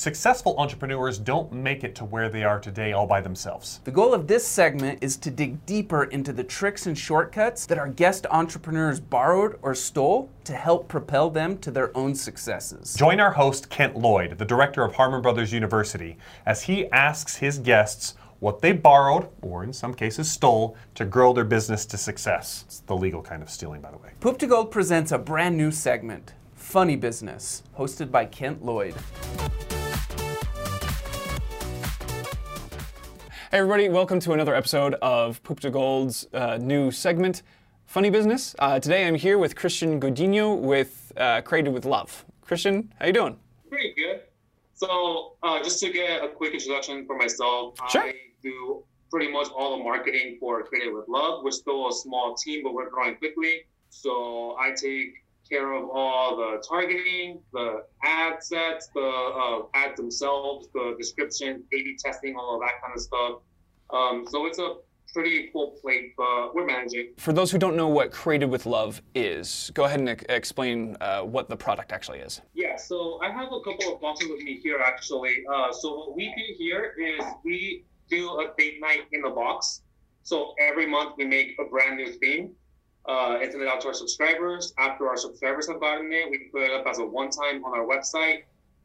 successful entrepreneurs don't make it to where they are today all by themselves. The goal of this segment is to dig deeper into the tricks and shortcuts that our guest entrepreneurs borrowed or stole to help propel them to their own successes. Join our host, Kent Lloyd, the director of Harmon Brothers University, as he asks his guests what they borrowed, or in some cases stole, to grow their business to success. It's the legal kind of stealing, by the way. Poop to Gold presents a brand new segment, Funny Business, hosted by Kent Lloyd. Hey, everybody, welcome to another episode of Poop to Gold's uh, new segment, Funny Business. Uh, today I'm here with Christian Godinho with uh, Crated with Love. Christian, how you doing? Pretty good. So, uh, just to get a quick introduction for myself, Sure. I do pretty much all the marketing for Crated with Love. We're still a small team, but we're growing quickly. So, I take care of all the targeting, the ad sets, the uh, ads themselves, the description, A/B testing, all of that kind of stuff. Um, so it's a pretty full plate, but we're managing. For those who don't know what Crated with Love is, go ahead and ex- explain uh, what the product actually is. Yeah, so I have a couple of boxes with me here actually. Uh, so what we do here is we do a date night in the box. So every month we make a brand new theme. Uh, it out to our subscribers. After our subscribers have gotten it, we put it up as a one-time on our website.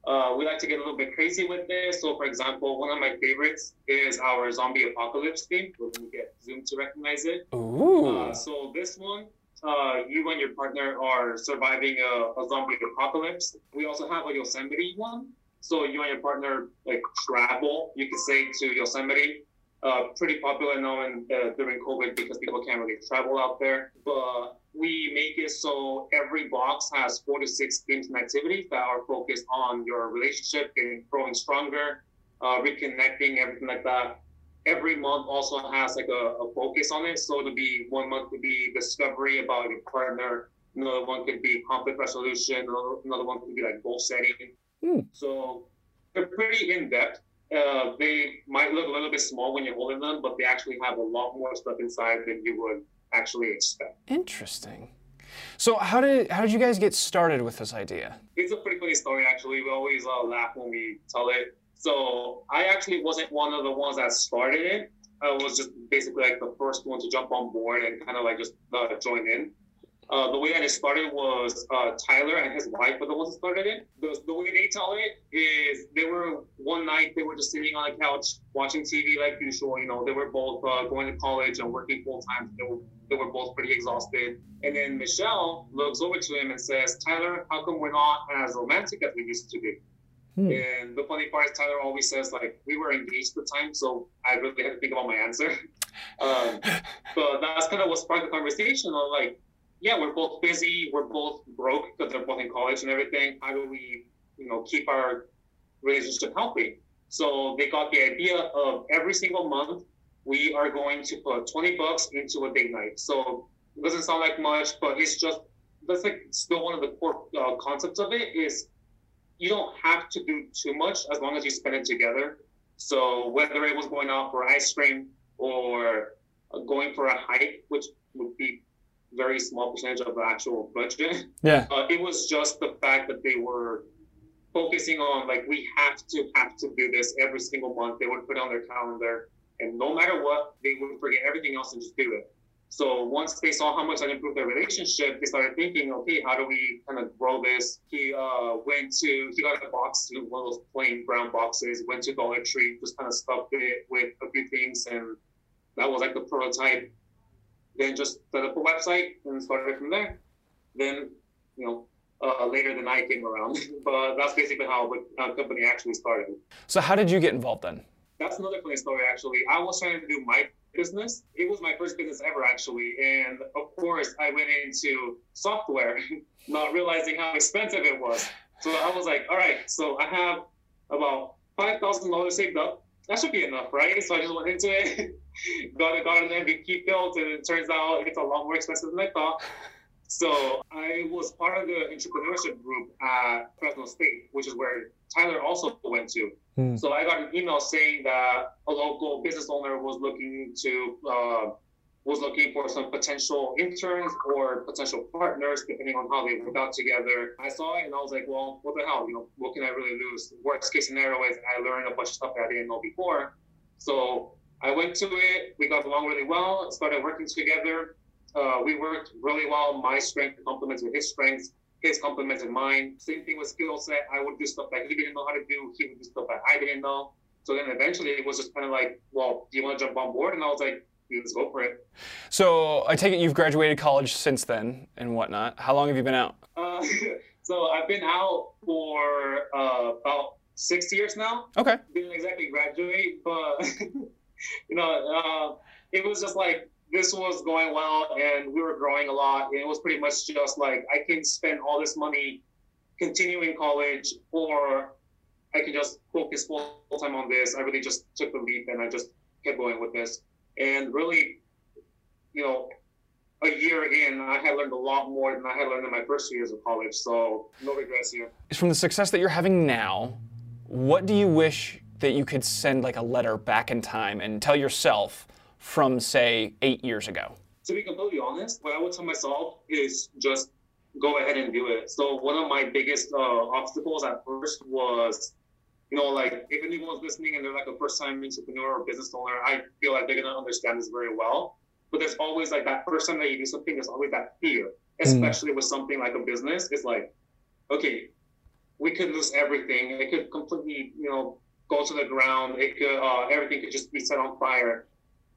Uh, we like to get a little bit crazy with this. So, for example, one of my favorites is our zombie apocalypse theme. We're going to get Zoom to recognize it. Ooh. Uh, so this one, uh, you and your partner are surviving a, a zombie apocalypse. We also have a Yosemite one. So you and your partner like travel, you could say, to Yosemite. Uh, pretty popular now in, uh, during COVID because people can't really travel out there. But we make it so every box has four to six games and activities that are focused on your relationship, getting growing stronger, uh, reconnecting, everything like that every month also has like a, a focus on it. So it'll be one month could be discovery about your partner, another one could be conflict resolution, another, one could be like goal setting. Hmm. So they're pretty in depth. Uh, they might look a little bit small when you're holding them, but they actually have a lot more stuff inside than you would actually expect. Interesting. So how did how did you guys get started with this idea? It's a pretty funny story, actually. We always uh, laugh when we tell it. So I actually wasn't one of the ones that started it. I was just basically like the first one to jump on board and kind of like just uh, join in. Uh, the way that it started was uh, Tyler and his wife were the ones that started it. The, the way they tell it is they were one night they were just sitting on a couch watching TV like usual. You know, they were both uh, going to college and working full time. They were they were both pretty exhausted. And then Michelle looks over to him and says, "Tyler, how come we're not as romantic as we used to be?" Hmm. And the funny part is Tyler always says like we were engaged at the time, so I really had to think about my answer. um, but that's kind of what sparked the conversation of like, yeah, we're both busy, we're both broke because they're both in college and everything. How do we, you know, keep our relationship healthy? So they got the idea of every single month we are going to put 20 bucks into a date night. So it doesn't sound like much, but it's just that's like still one of the core uh, concepts of it is you don't have to do too much as long as you spend it together. So whether it was going out for ice cream or going for a hike, which would be very small percentage of the actual budget, Yeah. uh, it was just the fact that they were focusing on like we have to have to do this every single month. They would put it on their calendar, and no matter what, they would forget everything else and just do it. So once they saw how much that improved their relationship, they started thinking, okay, how do we kind of grow this? He uh, went to he got a box, one of those plain brown boxes, went to Dollar Tree, just kind of stuffed it with a few things, and that was like the prototype. Then just set up a website and started from there. Then, you know, uh, later the night came around, but that's basically how the uh, company actually started. So how did you get involved then? That's another funny story, actually. I was trying to do my business. It was my first business ever, actually. And of course, I went into software, not realizing how expensive it was. So I was like, all right, so I have about $5,000 saved up. That should be enough, right? So I just went into it, got, got an MVP built, and it turns out it's a lot more expensive than I thought. So I was part of the entrepreneurship group at Fresno State, which is where Tyler also went to. Hmm. So I got an email saying that a local business owner was looking to uh, was looking for some potential interns or potential partners, depending on how they work out together. I saw it and I was like, well, what the hell? You know, what can I really lose? Worst case scenario is I learned a bunch of stuff that I didn't know before. So I went to it. We got along really well. Started working together. Uh, we worked really well. My strength complemented his strengths. His complemented mine. Same thing with skill set. I would do stuff that he didn't know how to do. He would do stuff that I didn't know. So then eventually it was just kind of like, well, do you want to jump on board? And I was like, let's go for it. So I take it you've graduated college since then and whatnot. How long have you been out? Uh, so I've been out for uh, about six years now. Okay. Didn't exactly graduate, but you know, uh, it was just like this was going well and we were growing a lot, and it was pretty much just like I can spend all this money continuing college, or I can just focus full time on this. I really just took the leap and I just kept going with this. And really, you know, a year in, I had learned a lot more than I had learned in my first two years of college. So no regrets here. From the success that you're having now, what do you wish that you could send like a letter back in time and tell yourself from say eight years ago? To be completely honest, what I would tell myself is just go ahead and do it. So one of my biggest uh, obstacles at first was you know, like if anyone's listening and they're like a first time entrepreneur or business owner, I feel like they're gonna understand this very well. But there's always like that first time that you do something, there's always that fear, especially mm. with something like a business. It's like, okay, we could lose everything. It could completely, you know, go to the ground. It could, uh, everything could just be set on fire.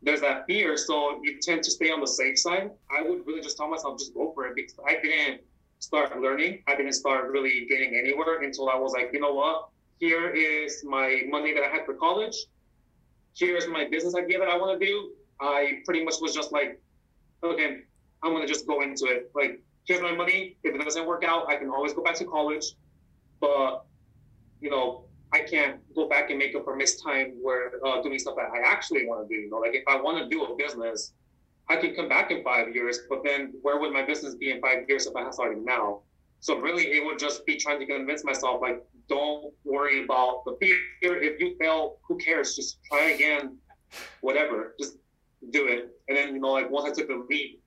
There's that fear, so you tend to stay on the safe side. I would really just tell myself, just go for it because I didn't start learning. I didn't start really getting anywhere until I was like, you know what? here is my money that I had for college. Here's my business idea that I want to do. I pretty much was just like, okay, I'm gonna just go into it. Like, here's my money. If it doesn't work out, I can always go back to college. But you know, I can't go back and make up for missed time where uh, doing stuff that I actually want to do. You know, like if I want to do a business, I can come back in five years. But then, where would my business be in five years if I started now? So really, it would just be trying to convince myself, like, don't worry about the fear. If you fail, who cares? Just try again, whatever. Just do it. And then, you know, like once I took the leap,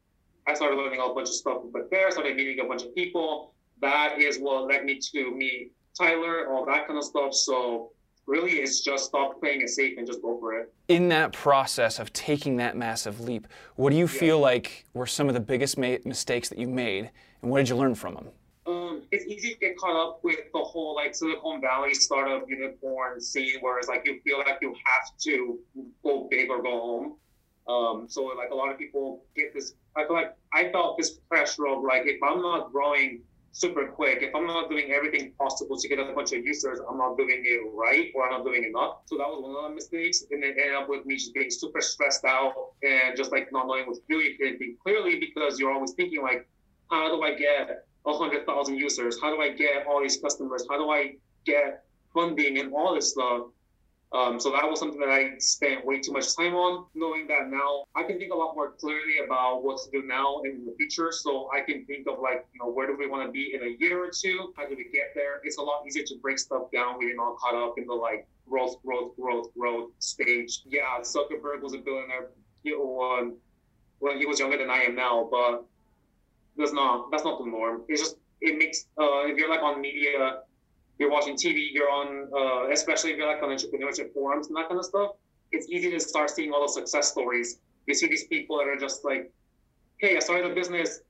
I started learning a bunch of stuff but there, started meeting a bunch of people. That is what led me to meet Tyler, all that kind of stuff. So really it's just stop playing it safe and just go for it. In that process of taking that massive leap, what do you yeah. feel like were some of the biggest ma- mistakes that you made and what did you learn from them? um, it's easy to get caught up with the whole like Silicon Valley startup unicorn scene, where it's like you feel like you have to go big or go home. Um, so like a lot of people get this. I feel like I felt this pressure of like if I'm not growing super quick, if I'm not doing everything possible to get a bunch of users, I'm not doing it right or I'm not doing enough. So that was one of the mistakes, and it ended up with me just being super stressed out and just like not knowing what to do. You can think clearly because you're always thinking like, how do I get 100,000 users? How do I get all these customers? How do I get funding and all this stuff? Um, so that was something that I spent way too much time on. Knowing that now, I can think a lot more clearly about what to do now and in the future. So I can think of like, you know, where do we want to be in a year or two? How do we get there? It's a lot easier to break stuff down you're not caught up in the like growth, growth, growth, growth stage. Yeah, Zuckerberg was a billionaire you know, when he was younger than I am now, but that's not that's not the norm. It's just it makes uh, if you're like on media, you're watching TV, you're on uh, especially if you're like on entrepreneurship forums and that kind of stuff. It's easy to start seeing all the success stories. You see these people that are just like, "Hey, I started a business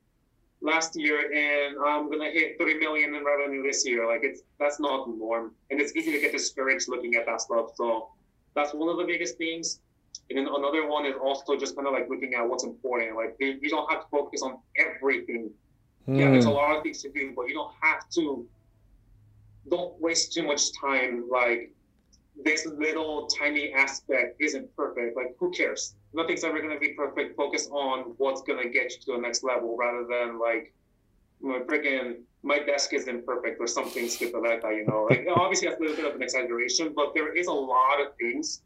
last year and I'm gonna hit 30 million in revenue this year." Like it's that's not the norm, and it's easy to get discouraged looking at that stuff. So that's one of the biggest things. And then another one is also just kind of like looking at what's important. Like you don't have to focus on everything. Mm. Yeah, there's a hmm. lot of things to do, but you don't have to. Don't waste too much time. Like this little tiny aspect isn't perfect. Like who cares? Nothing's ever gonna be perfect. Focus on what's gonna get you to the next level rather than like, my freaking my desk isn't perfect or something stupid like that. You know, like obviously that's a little bit of an exaggeration, but there is a lot of things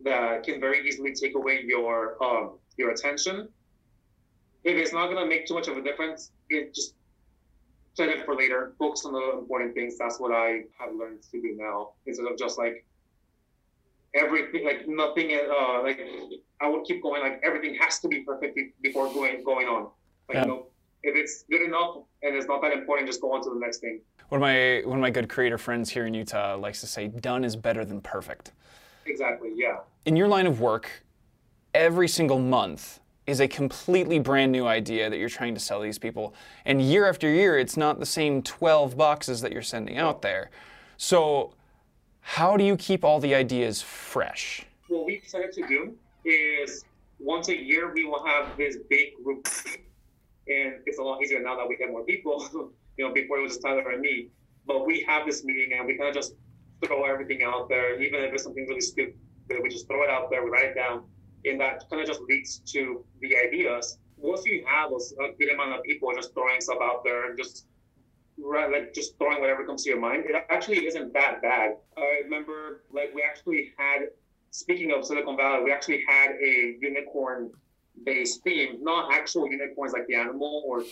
that can very easily take away your um, your attention. If it's not gonna make too much of a difference, it just set it for later. Focus on the important things. That's what I have learned to do now, instead of just like everything like nothing uh like I would keep going like everything has to be perfect before going going on. Like Yeah. no, if it's good enough and it's not that important, just go on to the next thing. One of my one of my good creator friends here in Utah likes to say, "Done is better than perfect." Exactly. Yeah. in your line of work, every single month is a completely brand new idea that you're trying to sell these people. And year after year, it's not the same 12 boxes that you're sending out there. So, how do you keep all the ideas fresh? what we decided to do is once a year we will have this big group and it's a lot easier now that we have more people you know before it was just tyler and me but we have this meeting and we kind of just throw everything out there even if it's something really stupid we just throw it out there we write it down and that kind of just leads to the ideas once you have a good amount of people just throwing stuff out there and just right, like just throwing whatever comes to your mind it actually isn't that bad i remember like we actually had speaking of Silicon Valley, we actually had a unicorn based theme, not actual unicorns like the animal or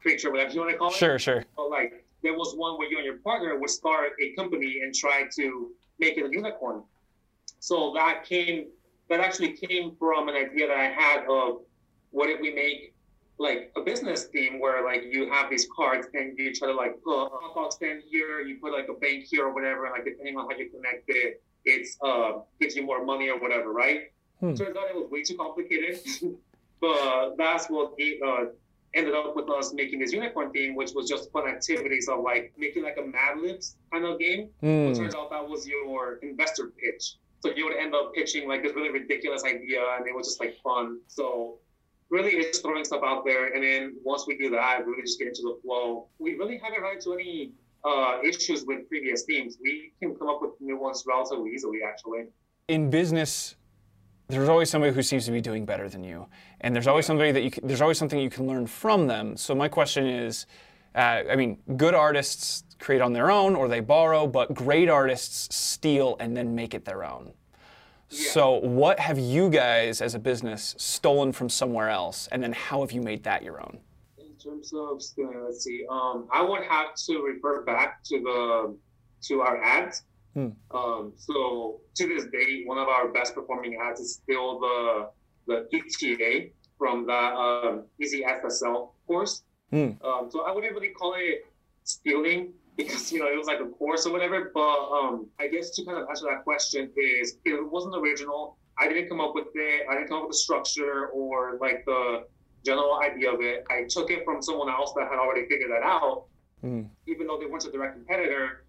creature, whatever you want to call it. Sure, sure. But like there was one where you and your partner would start a company and try to make it a unicorn. So that came that actually came from an idea that I had of what if we make like a business theme where like you have these cards and you try to like put a hot dog stand here, you put like a bank here or whatever, and like depending on how you connect it, it's uh gives you more money or whatever, right? Hmm. Turns out it was way too complicated, but that's what it, uh, ended up with us making this unicorn theme, which was just fun activities of like making like a Mad Libs kind of game. Hmm. It turns out that was your investor pitch. So you would end up pitching like this really ridiculous idea, and it was just like fun. So really, it's just throwing stuff out there, and then once we do that, we really just get into the flow. We really haven't run into any uh, issues with previous themes. We can come up with new ones relatively easily, actually. in business, there's always somebody who seems to be doing better than you, and there's always somebody that you can, there's always something you can learn from them. So my question is, uh, I mean, good artists create on their own or they borrow, but great artists steal and then make it their own. So what have you guys as a business stolen from somewhere else, and then how have you made that your own? In terms of stealing, let's see. Um, I would have to refer back to the to our ads. Hmm. Um, so to this day, one of our best performing ads is still the the ETA from the um, Easy FSL course. Hmm. Um, so I wouldn't really call it stealing because you know it was like a course or whatever. But um, I guess to kind of answer that question is it wasn't original. I didn't come up with it. I didn't come up with the structure or like the general idea of it. I took it from someone else that had already figured that out. Hmm. Even though they weren't a direct competitor,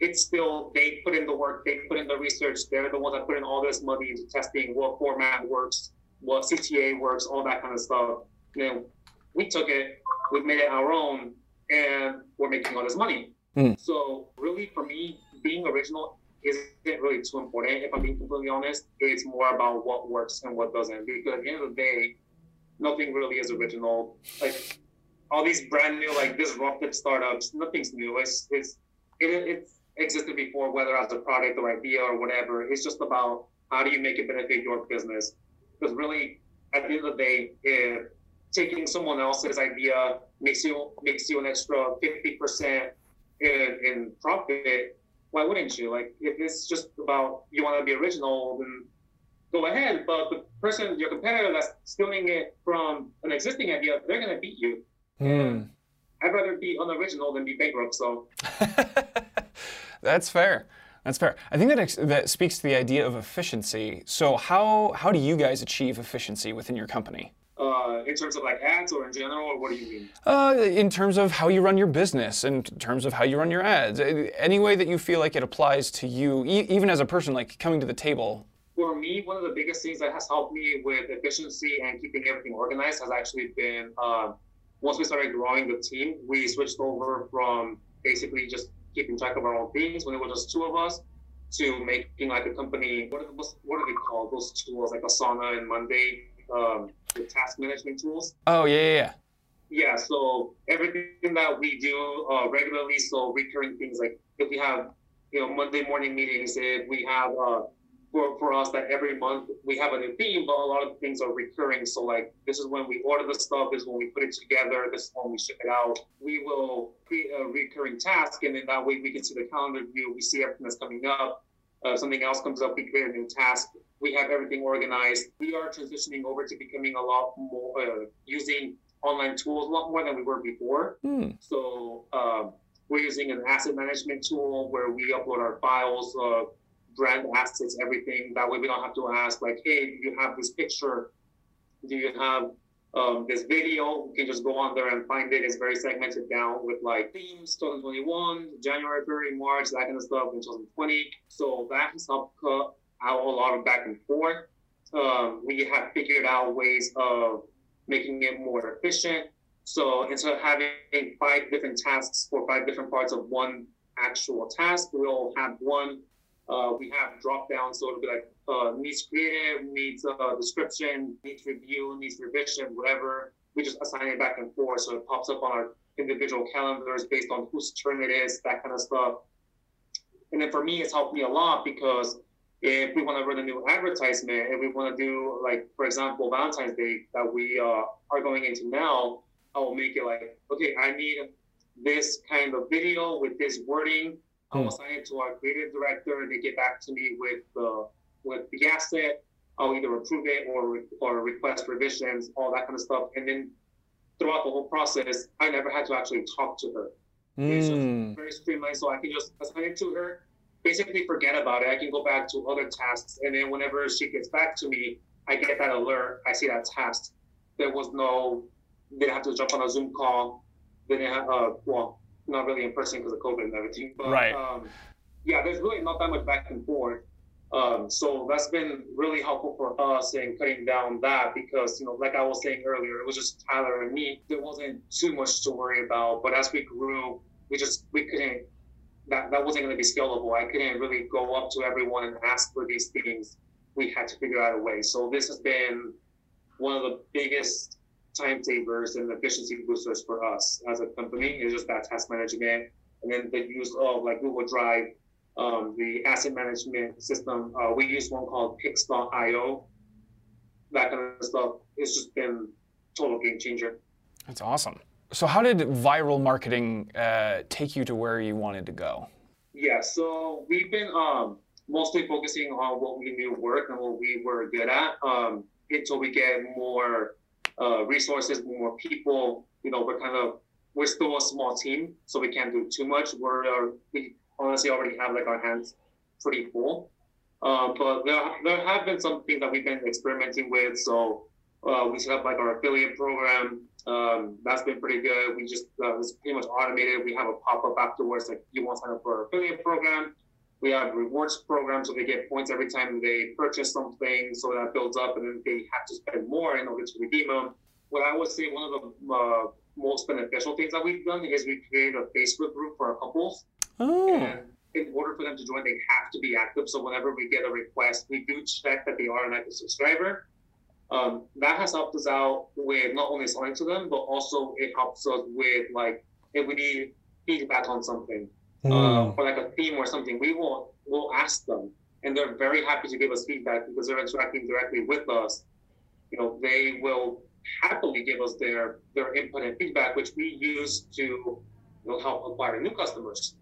it's still they put in the work, they put in the research. They're the ones that put in all this money into testing what format works, what CTA works, all that kind of stuff. And then we took it, we made it our own, and we're making all this money. Hmm. So really, for me, being original isn't really too important. If I'm being completely honest, it's more about what works and what doesn't. Because at the end of the day, nothing really is original. Like all these brand new, like disruptive startups, nothing's new. It's it's it, it's existed before, whether as a product or idea or whatever. It's just about how do you make it benefit your business. Because really, at the end of the day, if taking someone else's idea makes you makes you an extra fifty percent in in profit, why wouldn't you? Like if it's just about you want to be original, then go ahead. But the person, your competitor that's stealing it from an existing idea, they're gonna beat you. Hmm. I'd rather be unoriginal than be bankrupt. So That's fair. That's fair. I think that ex- that speaks to the idea of efficiency. So how how do you guys achieve efficiency within your company? Uh, in terms of like ads or in general, or what do you mean? Uh, in terms of how you run your business, in terms of how you run your ads, uh, any way that you feel like it applies to you, e- even as a person, like coming to the table. For me, one of the biggest things that has helped me with efficiency and keeping everything organized has actually been uh, once we started growing the team, we switched over from basically just keeping track of our own things when it was just two of us to making like a company. What are, what are they called? Those tools like Asana and Monday, um, the task management tools. Oh yeah, yeah, yeah. So everything that we do uh, regularly, so recurring things like if we have, you know, Monday morning meetings, if we have, uh, for, for us that every month we have a new theme, but a lot of things are recurring. So like this is when we order the stuff, this is when we put it together, this is when we ship it out. We will create a recurring task, and then that way we can see the calendar view, we see everything that's coming up, Uh, something else comes up, we create a new task. We have everything organized. We are transitioning over to becoming a lot more uh, using online tools a lot more than we were before. Hmm. So um, we're using an asset management tool where we upload our files, uh, brand assets, everything. That way we don't have to ask like, hey, do you have this picture? Do you have um, this video? You can just go on there and find it. It's very segmented down with like themes 2021, January, February, March, that kind of stuff in 2020. So that has helped cut out a lot of back and forth. Um, we have figured out ways of making it more efficient. So instead of having five different tasks for five different parts of one actual task, we'll have one. Uh, we have drop down, so it'll be like uh, needs creative, needs uh, description, needs review, needs revision, whatever. We just assign it back and forth, so it pops up on our individual calendars based on whose turn it is, that kind of stuff. And then for me, it's helped me a lot because if we want to run a new advertisement, if we want to do like, for example, Valentine's Day that we uh, are going into now, I will make it like, okay, I need this kind of video with this wording. I'll assign it to our creative director. and They get back to me with the with the asset. I'll either approve it or or request revisions, all that kind of stuff. And then throughout the whole process, I never had to actually talk to her. It's just Hmm. very streamlined, so I can just assign it to her. Basically, forget about it. I can go back to other tasks, and then whenever she gets back to me, I get that alert. I see that task. There was no, didn't have to jump on a Zoom call. Didn't have, uh, well, not really in person because of COVID and everything. But, Right. Um, yeah, there's really not that much back and forth. Um, so that's been really helpful for us in cutting down that because, you know, like I was saying earlier, it was just Tyler and me. There wasn't too much to worry about. But as we grew, we just, we couldn't, that, that wasn't going to be scalable. I couldn't really go up to everyone and ask for these things. We had to figure out a way. So this has been one of the biggest time savers and efficiency boosters for us as a company. It's just that task management and then the use of like Google Drive um, the asset management system. Uh, we use one called Pics.io. That kind of stuff. It's just been total game changer. That's awesome. So, how did viral marketing uh, take you to where you wanted to go? Yeah, so we've been um, mostly focusing on what we knew worked and what we were good at um, until we get more uh, resources, more people. You know, we're kind of we're still a small team, so we can't do too much. We're uh, we honestly already have like our hands pretty full. Um, but there, there have been some things that we've been experimenting with. So uh, we set up like our affiliate program. Um, that's been pretty good. We just uh, it's pretty much automated. We have a pop up afterwards like you want to sign up for our affiliate program. We have rewards programs, so they get points every time they purchase something. So that builds up, and then they have to spend more in order to redeem them. What I would say one of the uh, most beneficial things that we've done is we created a Facebook group for our couples. Oh, And in order for them to join, they have to be active. So whenever we get a request, we do check that they are an active subscriber. Um, that has helped us out with not only selling to them, but also it helps us with like if we need feedback on something uh, or like a theme or something, we will we'll ask them, and they're very happy to give us feedback because they're interacting directly with us. You know, they will happily give us their their input and feedback, which we use to you know, help acquire new customers.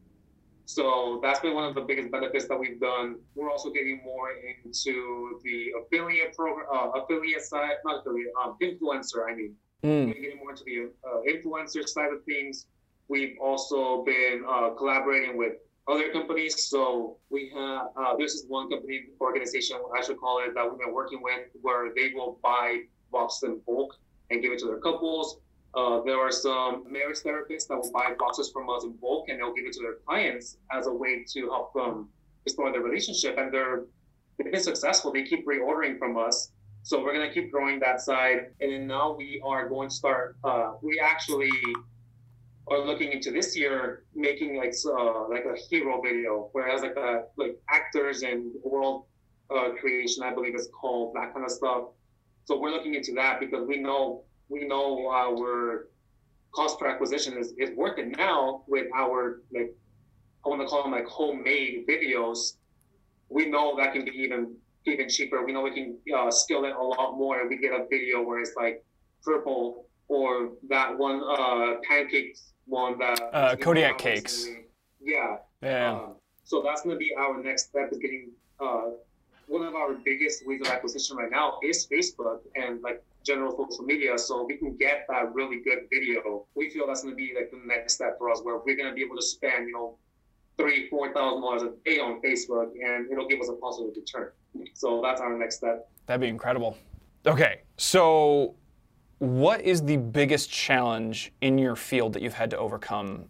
So that's been one of the biggest benefits that we've done. We're also getting more into the affiliate program, uh, affiliate side, not affiliate, um, influencer. I mean, Mm. we're getting more into the uh, influencer side of things. We've also been uh, collaborating with other companies. So we have uh, this one company organization I should call it that we've been working with where they will buy boxes in bulk and give it to their couples. Uh, there are some marriage therapists that will buy boxes from us in bulk and they'll give it to their clients as a way to help them restore their relationship. And they're they've been successful. They keep reordering from us. So we're gonna keep growing that side. And then now we are going to start. Uh, we actually are looking into this year making like uh, like a hero video, where it has like a like actors and world uh, creation, I believe it's called that kind of stuff. So we're looking into that because we know we know our cost per acquisition is, is it now with our like I want to call them like homemade videos. We know that can be even even cheaper. We know we can uh, scale it a lot more if we get a video where it's like purple or that one uh, pancakes one that Uh, Kodiak cakes. Yeah. Yeah. Um, So that's going to be our next step is getting uh, one of our biggest ways of acquisition right now is Facebook and like general social media. So we can get that really good video. We feel that's going to be like the next step for us where we're going to be able to spend, you know, three, four thousand dollars a day on Facebook and it'll give us a positive return. So that's our next step. That'd be incredible. Okay, so what is the biggest challenge in your field that you've had to overcome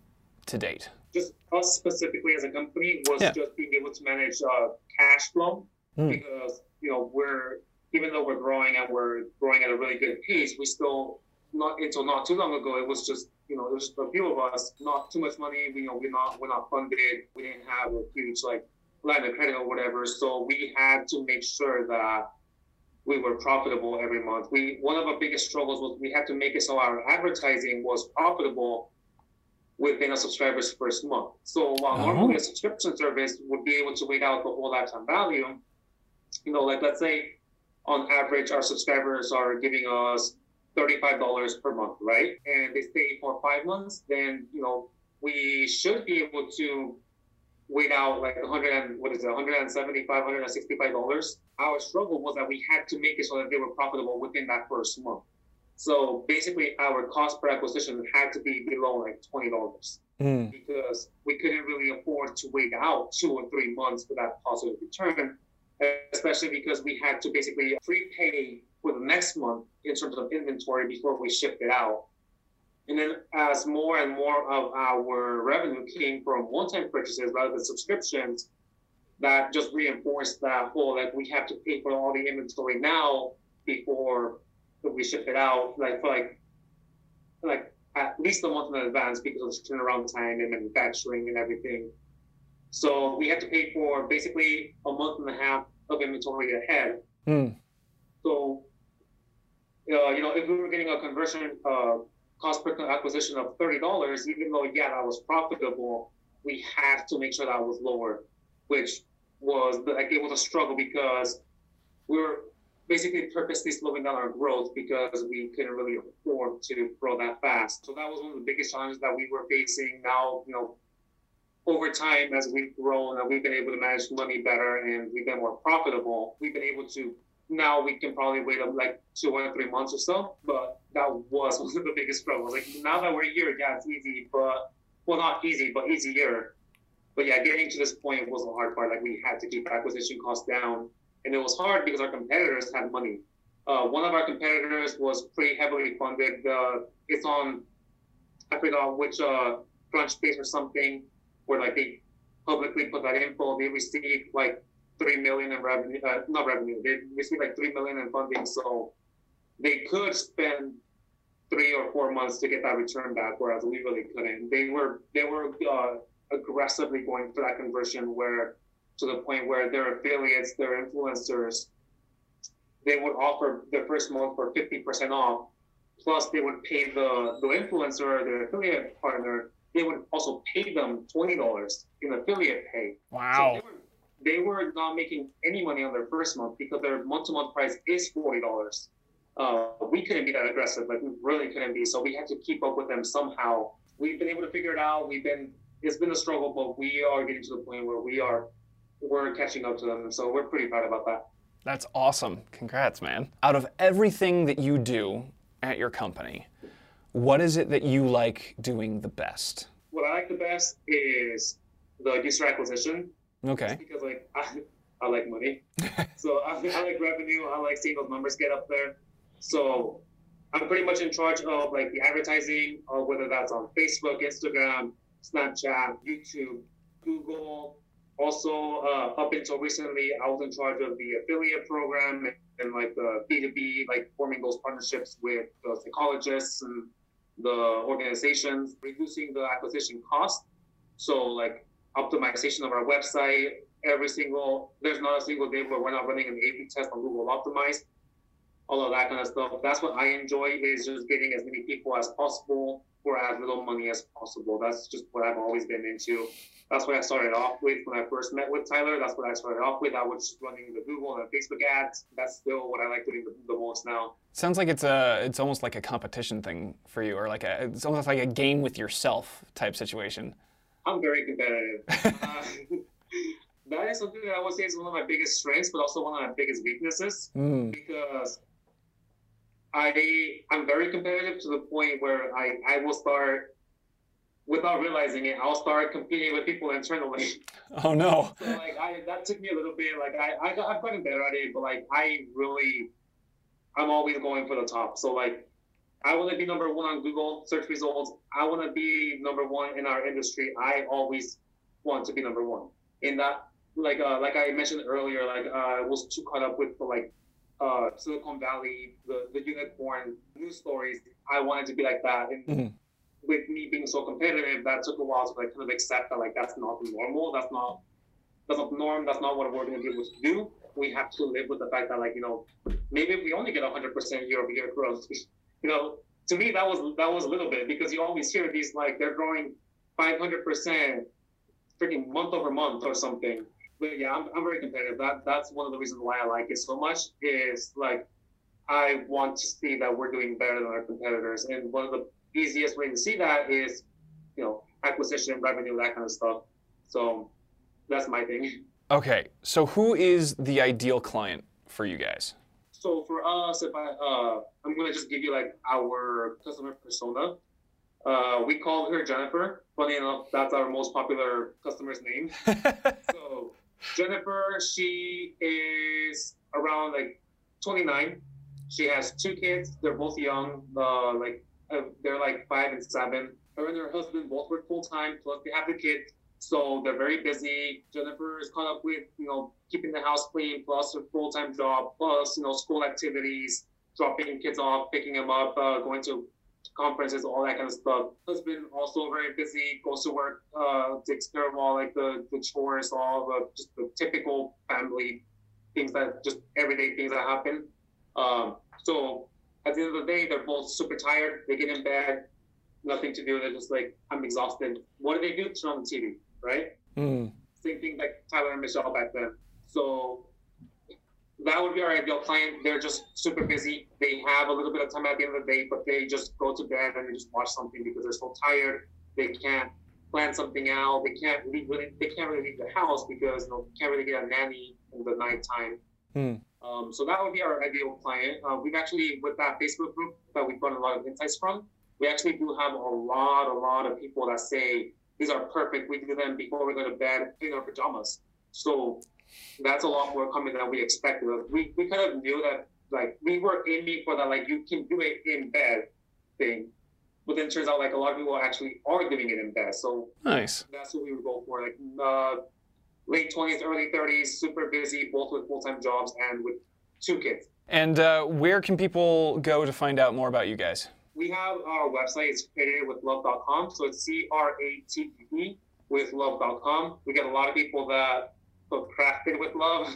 to date? Just us specifically as a company was Yeah. just being able to manage uh, cash flow Hmm. because you know we're even though we're growing and we're growing at a really good pace, we still not until not too long ago it was just you know it was just a few of us, not too much money. You know we're not we're not funded. We didn't have a huge like line of credit or whatever, so we had to make sure that we were profitable every month. We one of our biggest struggles was we had to make it so our advertising was profitable within a subscriber's first month. So while Oh. normally a subscription service would be able to wait out the whole lifetime value, you know, like let's say on average our subscribers are giving us $35 per month, right? And they stay for five months, then you know, we should be able to wait out like 100 and what is it 175 165 dollars our struggle was that we had to make it so that they were profitable within that first month so basically our cost per acquisition had to be below like 20 dollars Hmm. because we couldn't really afford to wait out two or three months for that positive return especially because we had to basically prepay for the next month in terms of inventory before we shipped it out and then as more and more of our revenue came from one-time purchases rather than subscriptions, that just reinforced that whole like we have to pay for all the inventory now before we ship it out, like for like like at least a month in advance because of turnaround time and manufacturing and everything. So we had to pay for basically a month and a half of inventory ahead. Hmm. So, uh, you know, if we were getting a conversion uh, cost per acquisition of thirty dollars, even though yeah, that was profitable, we had to make sure that was lower, which was like it was a struggle because we were basically purposely slowing down our growth because we couldn't really afford to grow that fast. So that was one of the biggest challenges that we were facing. Now, you know, over time as we've grown and we've been able to manage money better and we've been more profitable, we've been able to now we can probably wait like two or three months or so. But that was one of the biggest struggles. Like now that we're here, yeah, it's easy, but well, not easy, but easier. But yeah, getting to this point was the hard part. Like we had to keep acquisition costs down, and it was hard because our competitors had money. Uh, one of our competitors was pretty heavily funded. Uh, it's on, I forgot which uh, Crunchbase or something, where like they publicly put that info. They received like three million in revenue, uh, not revenue. They received like three million in funding, so they could spend three or four months to get that return back, whereas we really couldn't. They were they were uh, aggressively going for that conversion, where to the point where their affiliates, their influencers, they would offer the first month for fifty percent off, plus they would pay the the influencer or their affiliate partner. They would also pay them twenty dollars in affiliate pay. So Wow. they, were, they were not making any money on their first month because their month to month price is forty dollars. Uh, we couldn't be that aggressive, like we really couldn't be. So we had to keep up with them somehow. We've been able to figure it out. We've been it's been a struggle, but we are getting to the point where we are we're catching up to them. So we're pretty proud about that. That's awesome. Congrats, man. Out of everything that you do at your company, what is it that you like doing the best? What I like the best is the user acquisition. Okay. because like I, I like money, so I, I like revenue. I like seeing those numbers get up there. So I'm pretty much in charge of like the advertising, or whether that's on Facebook, Instagram, Snapchat, YouTube, Google. Also, uh, up until recently, I was in charge of the affiliate program and, and like the B2B, like forming those partnerships with the psychologists and the organizations, reducing the acquisition cost. So like optimization of our website every single there's not a single day where we're not running an A/B test on Google Optimize, all of that kind of stuff. That's what I enjoy is just getting as many people as possible for as little money as possible. That's just what I've always been into. That's what I started off with when I first met with Tyler. That's what I started off with. I was just running the Google and Facebook ads. That's still what I like doing the, the most now. Sounds like it's a it's almost like a competition thing for you, or like a it's almost like a game with yourself type situation. I'm very competitive. uh, that is something that I would say is one of my biggest strengths, but also one of my biggest weaknesses Mm. because I I'm very competitive to the point where I I will start without realizing it. I'll start competing with people internally. Oh no. So like I that took me a little bit. Like I, I got, I've gotten better at it, but like I really, I'm always going for the top. So like, I want to be number one on Google search results. I want to be number one in our industry. I always want to be number one in that. Like uh, like I mentioned earlier, like uh, I was too caught up with the like uh, Silicon Valley, the the unicorn news stories. I wanted to be like that, and Mhm. with me being so competitive, that took a while to like kind of accept that like that's not normal. That's not that's not norm. That's not what we're going to be able to do. We have to live with the fact that like you know maybe if we only get 100 percent year over year growth, you know, to me that was that was a little bit because you always hear these like they're growing 500 percent freaking month over month or something. But yeah, I'm, I'm very competitive. That that's one of the reasons why I like it so much is like I want to see that we're doing better than our competitors. And one of the easiest way to see that is, you know, acquisition, revenue, that kind of stuff. So that's my thing. Okay, so who is the ideal client for you guys? So for us, if I, uh, I'm gonna just give you like our customer persona. Uh, we call her Jennifer. Funny enough, that's our most popular customer's name. so Jennifer, she is around like 29. She has two kids. They're both young. Uh, like uh, they're like five and seven. Her and her husband both work full time. Plus they have the kids, so they're very busy. Jennifer is caught up with you know keeping the house clean, plus her full time job, plus you know school activities, dropping kids off, picking them up, uh, going to conferences, all that kind of stuff. Husband also very busy, goes to work, uh, takes care of all like the, the chores, all the just the typical family things that just everyday things that happen. Um, so at the end of the day, they're both super tired. They get in bed, nothing to do. They're just like, I'm exhausted. What do they do? Turn on the TV, right? Mm. Same thing like Tyler and Michelle back then. So that would be our ideal client. They're just super busy. They have a little bit of time at the end of the day, but they just go to bed and they just watch something because they're so tired. They can't plan something out. They can't leave really. They can't really leave the house because you know can't really get a nanny in the nighttime. Hmm. Um, so that would be our ideal client. Uh, we've actually with that Facebook group that we've gotten a lot of insights from. We actually do have a lot, a lot of people that say these are perfect. We do them before we go to bed in our pajamas. So that's a lot more coming than we expected. We, we kind of knew that like we were aiming for that like you can do it in bed thing, but then it turns out like a lot of people actually are doing it in bed. So Nice. that's what we would go for. Like uh, late twenties, early thirties, super busy, both with full time jobs and with two kids. And uh, where can people go to find out more about you guys? We have our website. It's cratedwithlove.com. So it's C R A T E with love.com. We get a lot of people that put crafted with love,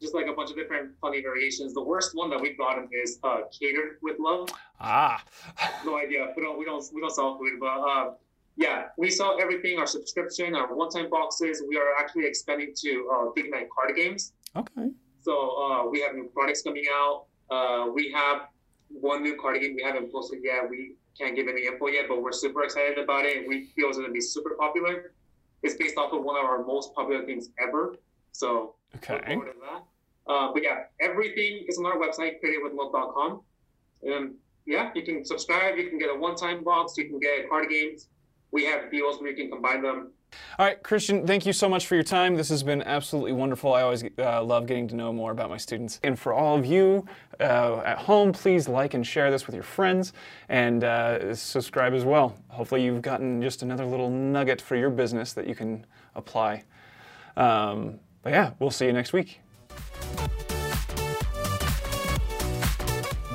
just like a bunch of different funny variations. The worst one that we've gotten is uh, catered with love. Ah. No idea. We don't we don't we don't sell food, but uh, yeah, we sell everything. Our subscription, our one-time boxes. We are actually expanding to uh, big night card games. Okay. So uh, we have new products coming out. Uh, we have one new card game we haven't posted yet. We can't give any info yet, but we're super excited about it. We feel it's going to be super popular. It's based off of one of our most popular games ever. So Okay. forward to that. Uh, but yeah, everything is on our website, creativewithlove.com. And yeah, you can subscribe. You can get a one-time box. You can get card games. We have deals where you can combine them. All right, Christian, thank you so much for your time. This has been absolutely wonderful. I always uh, love getting to know more about my students. And for all of you uh, at home, please like and share this with your friends and uh, subscribe as well. Hopefully, you've gotten just another little nugget for your business that you can apply. Um, but yeah, we'll see you next week.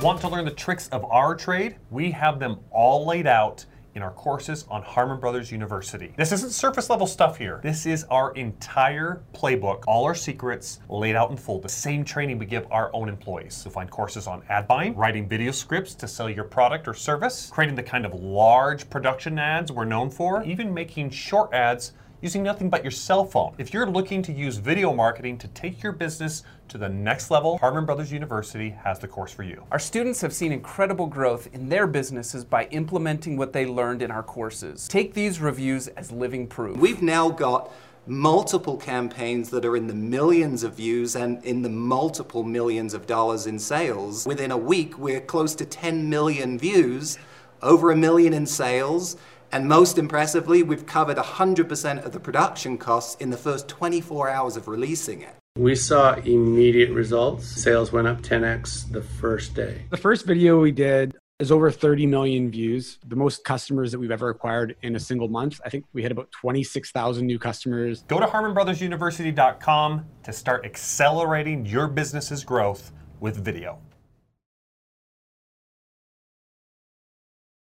Want to learn the tricks of our trade? We have them all laid out in our courses on Harmon Brothers University. This isn't surface level stuff here. This is our entire playbook, all our secrets laid out in full. The same training we give our own employees. You'll find courses on ad buying, writing video scripts to sell your product or service, creating the kind of large production ads we're known for, even making short ads using nothing but your cell phone. If you're looking to use video marketing to take your business to the next level, Harmon Brothers University has the course for you. Our students have seen incredible growth in their businesses by implementing what they learned in our courses. Take these reviews as living proof. We've now got multiple campaigns that are in the millions of views and in the multiple millions of dollars in sales. Within a week, we're close to 10 million views, over a million in sales, and most impressively, we've covered 100% of the production costs in the first 24 hours of releasing it. We saw immediate results. Sales went up 10x the first day. The first video we did is over 30 million views, the most customers that we've ever acquired in a single month. I think we had about 26,000 new customers. Go to HarmonBrothersUniversity.com to start accelerating your business's growth with video.